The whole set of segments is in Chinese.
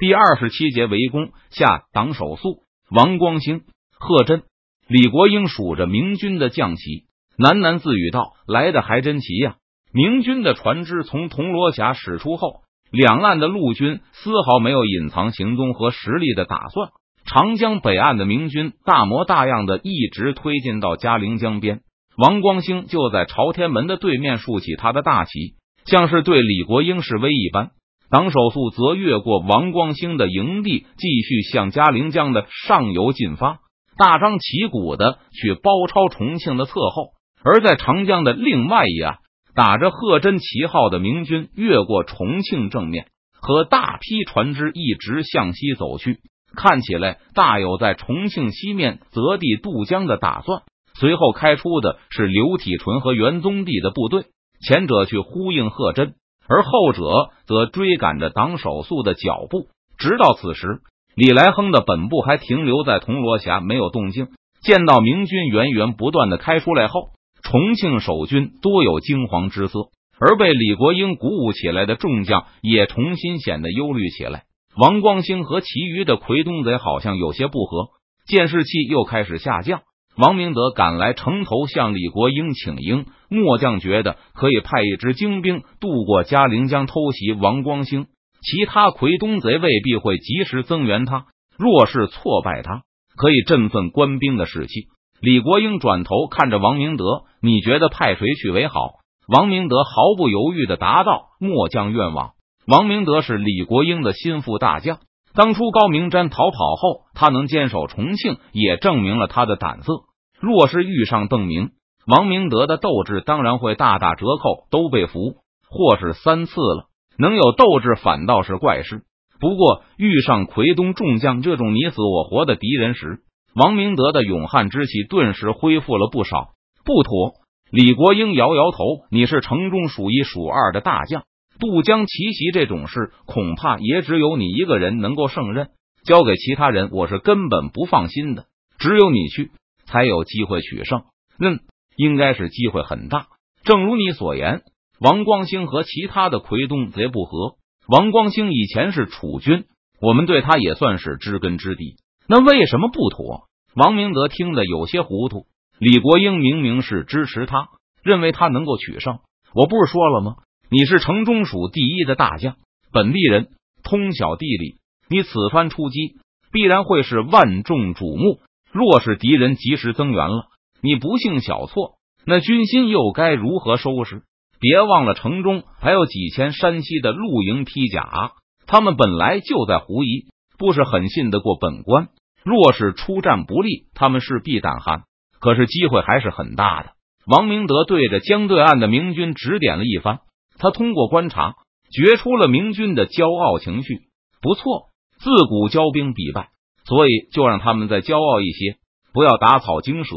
第二十七节围攻下，党手速王光兴、贺真、李国英数着明军的将旗，喃喃自语道：“来的还真齐呀！”明军的船只从铜锣峡驶出后，两岸的陆军丝毫没有隐藏行踪和实力的打算。长江北岸的明军大模大样的一直推进到嘉陵江边，王光兴就在朝天门的对面竖起他的大旗，像是对李国英示威一般。党守素则越过王光兴的营地，继续向嘉陵江的上游进发，大张旗鼓的去包抄重庆的侧后。而在长江的另外一岸，打着贺真旗号的明军越过重庆正面，和大批船只一直向西走去。看起来大有在重庆西面择地渡江的打算。随后开出的是刘体纯和袁宗帝的部队，前者去呼应贺真，而后者则追赶着党守素的脚步。直到此时，李来亨的本部还停留在铜锣峡，没有动静。见到明军源源不断的开出来后，重庆守军多有惊惶之色，而被李国英鼓舞起来的众将也重新显得忧虑起来。王光兴和其余的奎东贼好像有些不和，监视器又开始下降。王明德赶来城头向李国英请缨，末将觉得可以派一支精兵渡过嘉陵江偷袭王光兴，其他魁东贼未必会及时增援他。若是挫败他，可以振奋官兵的士气。李国英转头看着王明德：“你觉得派谁去为好？”王明德毫不犹豫的答道：“末将愿往。”王明德是李国英的心腹大将，当初高明瞻逃跑后，他能坚守重庆，也证明了他的胆色。若是遇上邓明，王明德的斗志当然会大打折扣，都被俘或是三次了，能有斗志反倒是怪事。不过遇上奎东众将这种你死我活的敌人时，王明德的勇悍之气顿时恢复了不少。不妥，李国英摇摇头：“你是城中数一数二的大将。”渡江奇袭这种事，恐怕也只有你一个人能够胜任。交给其他人，我是根本不放心的。只有你去，才有机会取胜。嗯，应该是机会很大。正如你所言，王光兴和其他的奎东贼不和。王光兴以前是楚军，我们对他也算是知根知底。那为什么不妥？王明德听得有些糊涂。李国英明明是支持他，认为他能够取胜。我不是说了吗？你是城中属第一的大将，本地人通晓地理，你此番出击必然会是万众瞩目。若是敌人及时增援了，你不幸小错，那军心又该如何收拾？别忘了城中还有几千山西的露营披甲，他们本来就在狐疑，不是很信得过本官。若是出战不利，他们势必胆寒。可是机会还是很大的。王明德对着江对岸的明军指点了一番。他通过观察，觉出了明军的骄傲情绪。不错，自古骄兵必败，所以就让他们再骄傲一些，不要打草惊蛇，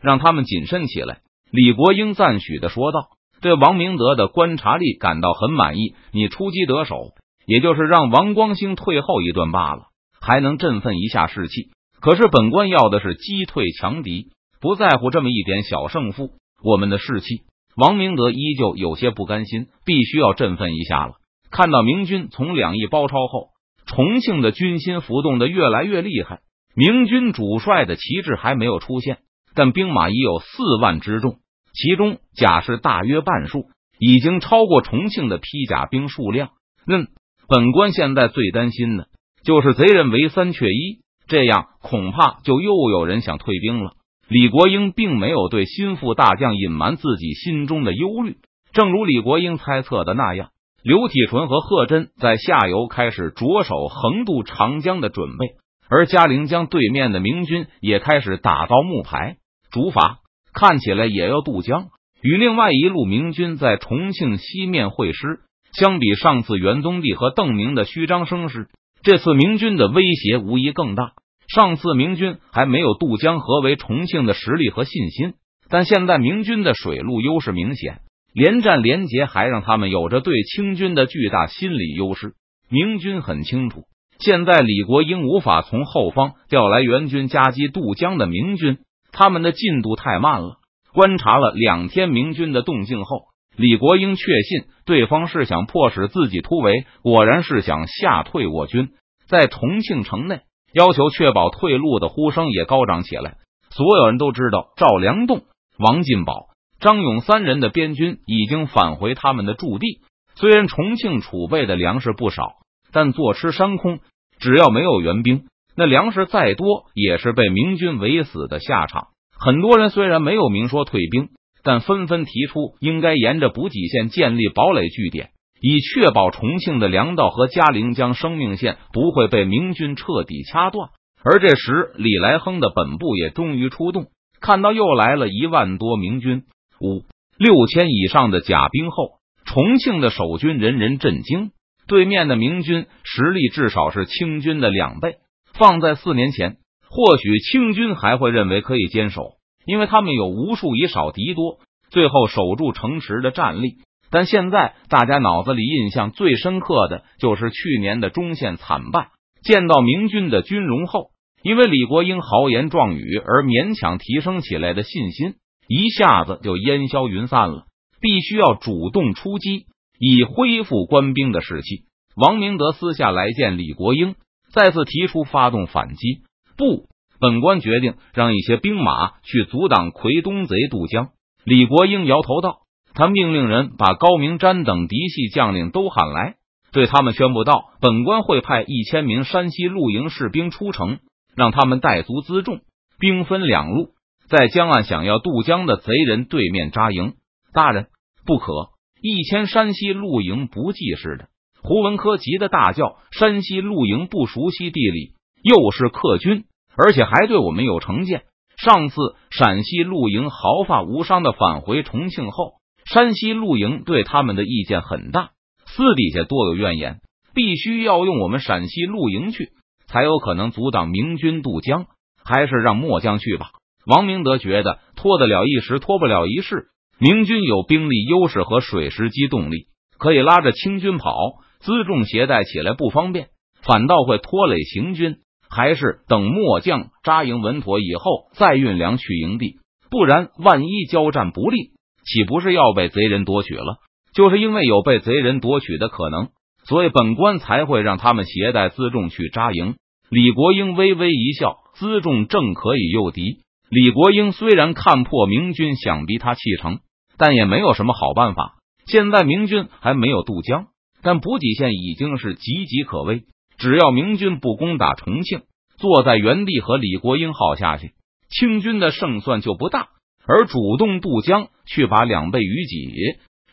让他们谨慎起来。李国英赞许的说道：“对王明德的观察力感到很满意。你出击得手，也就是让王光兴退后一段罢了，还能振奋一下士气。可是本官要的是击退强敌，不在乎这么一点小胜负。我们的士气。”王明德依旧有些不甘心，必须要振奋一下了。看到明军从两翼包抄后，重庆的军心浮动的越来越厉害。明军主帅的旗帜还没有出现，但兵马已有四万之众，其中甲士大约半数，已经超过重庆的披甲兵数量。嗯，本官现在最担心的就是贼人围三缺一，这样恐怕就又有人想退兵了。李国英并没有对心腹大将隐瞒自己心中的忧虑，正如李国英猜测的那样，刘体纯和贺真在下游开始着手横渡长江的准备，而嘉陵江对面的明军也开始打造木牌竹筏，看起来也要渡江，与另外一路明军在重庆西面会师。相比上次元宗帝和邓明的虚张声势，这次明军的威胁无疑更大。上次明军还没有渡江合围重庆的实力和信心，但现在明军的水路优势明显，连战连捷还让他们有着对清军的巨大心理优势。明军很清楚，现在李国英无法从后方调来援军夹击渡江的明军，他们的进度太慢了。观察了两天明军的动静后，李国英确信对方是想迫使自己突围，果然是想吓退我军。在重庆城内，要求确保退路的呼声也高涨起来。所有人都知道，赵良栋、王进宝、张勇三人的边军已经返回他们的驻地。虽然重庆储备的粮食不少，但坐吃山空。只要没有援兵，那粮食再多也是被明军围死的下场。很多人虽然没有明说退兵，但纷纷提出应该沿着补给线建立堡垒据点，以确保重庆的粮道和嘉陵江生命线不会被明军彻底掐断。而这时，李来亨的本部也终于出动，看到又来了一万多明军、五六千以上的甲兵后，重庆的守军人人震惊。对面的明军实力至少是清军的两倍，放在四年前，或许清军还会认为可以坚守，因为他们有无数以少敌多，最后守住城池的战力。但现在大家脑子里印象最深刻的就是去年的中线惨败。见到明军的军容后，因为李国英豪言壮语而勉强提升起来的信心，一下子就烟消云散了。必须要主动出击。以恢复官兵的士气，王明德私下来见李国英，再次提出发动反击。不，本官决定让一些兵马去阻挡奎东贼渡江。李国英摇头道：“他命令人把高明瞻等嫡系将领都喊来，对他们宣布道：本官会派一千名山西露营士兵出城，让他们带足辎重，兵分两路，在江岸想要渡江的贼人对面扎营。大人，不可。”一千山西露营不济事的，胡文科急得大叫：“山西露营不熟悉地理，又是客军，而且还对我们有成见。上次陕西露营毫发无伤的返回重庆后，山西露营对他们的意见很大，私底下多有怨言，必须要用我们陕西露营去，才有可能阻挡明军渡江。还是让末将去吧。”王明德觉得拖得了一时，拖不了一世。明军有兵力优势和水石机动力，可以拉着清军跑，辎重携带起来不方便，反倒会拖累行军。还是等末将扎营稳妥以后再运粮去营地，不然万一交战不利，岂不是要被贼人夺取了？就是因为有被贼人夺取的可能，所以本官才会让他们携带辎重去扎营。李国英微微一笑，辎重正可以诱敌。李国英虽然看破明军想逼他弃城。但也没有什么好办法。现在明军还没有渡江，但补给线已经是岌岌可危。只要明军不攻打重庆，坐在原地和李国英耗下去，清军的胜算就不大。而主动渡江去把两倍于己，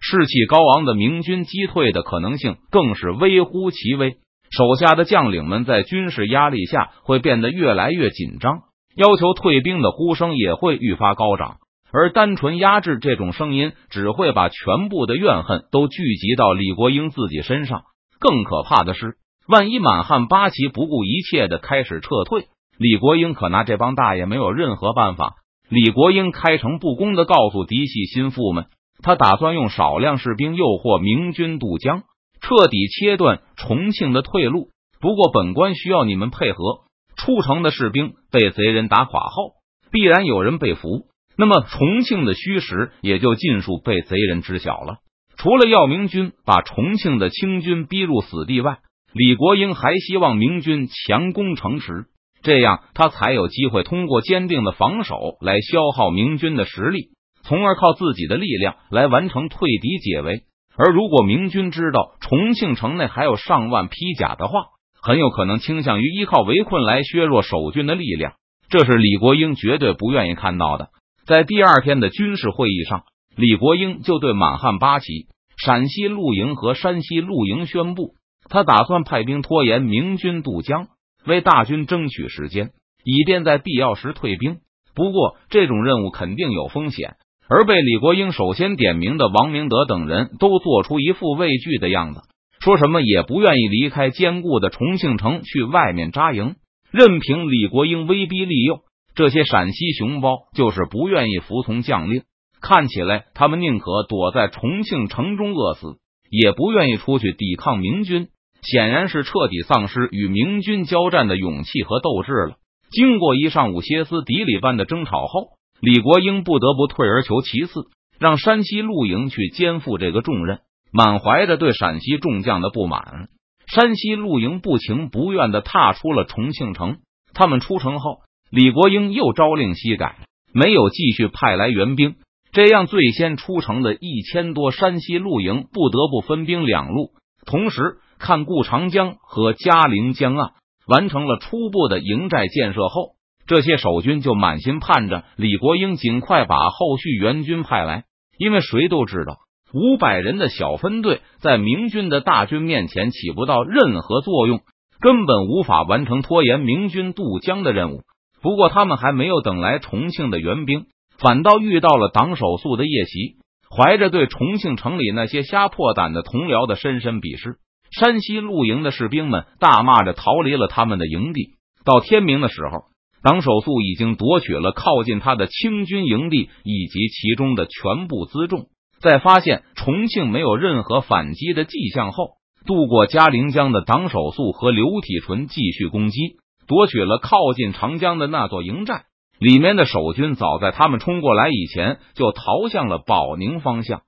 士气高昂的明军击退的可能性更是微乎其微。手下的将领们在军事压力下会变得越来越紧张，要求退兵的呼声也会愈发高涨。而单纯压制这种声音，只会把全部的怨恨都聚集到李国英自己身上。更可怕的是，万一满汉八旗不顾一切的开始撤退，李国英可拿这帮大爷没有任何办法。李国英开诚布公的告诉嫡系心腹们，他打算用少量士兵诱惑明军渡江，彻底切断重庆的退路。不过，本官需要你们配合。出城的士兵被贼人打垮后，必然有人被俘。那么，重庆的虚实也就尽数被贼人知晓了。除了要明军把重庆的清军逼入死地外，李国英还希望明军强攻城池，这样他才有机会通过坚定的防守来消耗明军的实力，从而靠自己的力量来完成退敌解围。而如果明军知道重庆城内还有上万披甲的话，很有可能倾向于依靠围困来削弱守军的力量，这是李国英绝对不愿意看到的。在第二天的军事会议上，李国英就对满汉八旗、陕西露营和山西露营宣布，他打算派兵拖延明军渡江，为大军争取时间，以便在必要时退兵。不过，这种任务肯定有风险。而被李国英首先点名的王明德等人都做出一副畏惧的样子，说什么也不愿意离开坚固的重庆城去外面扎营，任凭李国英威逼利诱。这些陕西熊包就是不愿意服从将令，看起来他们宁可躲在重庆城中饿死，也不愿意出去抵抗明军。显然是彻底丧失与明军交战的勇气和斗志了。经过一上午歇斯底里般的争吵后，李国英不得不退而求其次，让山西露营去肩负这个重任。满怀着对陕西众将的不满，山西陆营不情不愿的踏出了重庆城。他们出城后，李国英又朝令夕改，没有继续派来援兵。这样，最先出城的一千多山西陆营不得不分兵两路，同时看顾长江和嘉陵江岸。完成了初步的营寨建设后，这些守军就满心盼着李国英尽快把后续援军派来，因为谁都知道，五百人的小分队在明军的大军面前起不到任何作用，根本无法完成拖延明军渡江的任务。不过，他们还没有等来重庆的援兵，反倒遇到了党守素的夜袭，怀着对重庆城里那些瞎破胆的同僚的深深鄙视。山西露营的士兵们大骂着逃离了他们的营地。到天明的时候，党守素已经夺取了靠近他的清军营地以及其中的全部辎重。在发现重庆没有任何反击的迹象后，渡过嘉陵江的党守素和刘体纯继续攻击，夺取了靠近长江的那座营寨。里面的守军早在他们冲过来以前就逃向了保宁方向。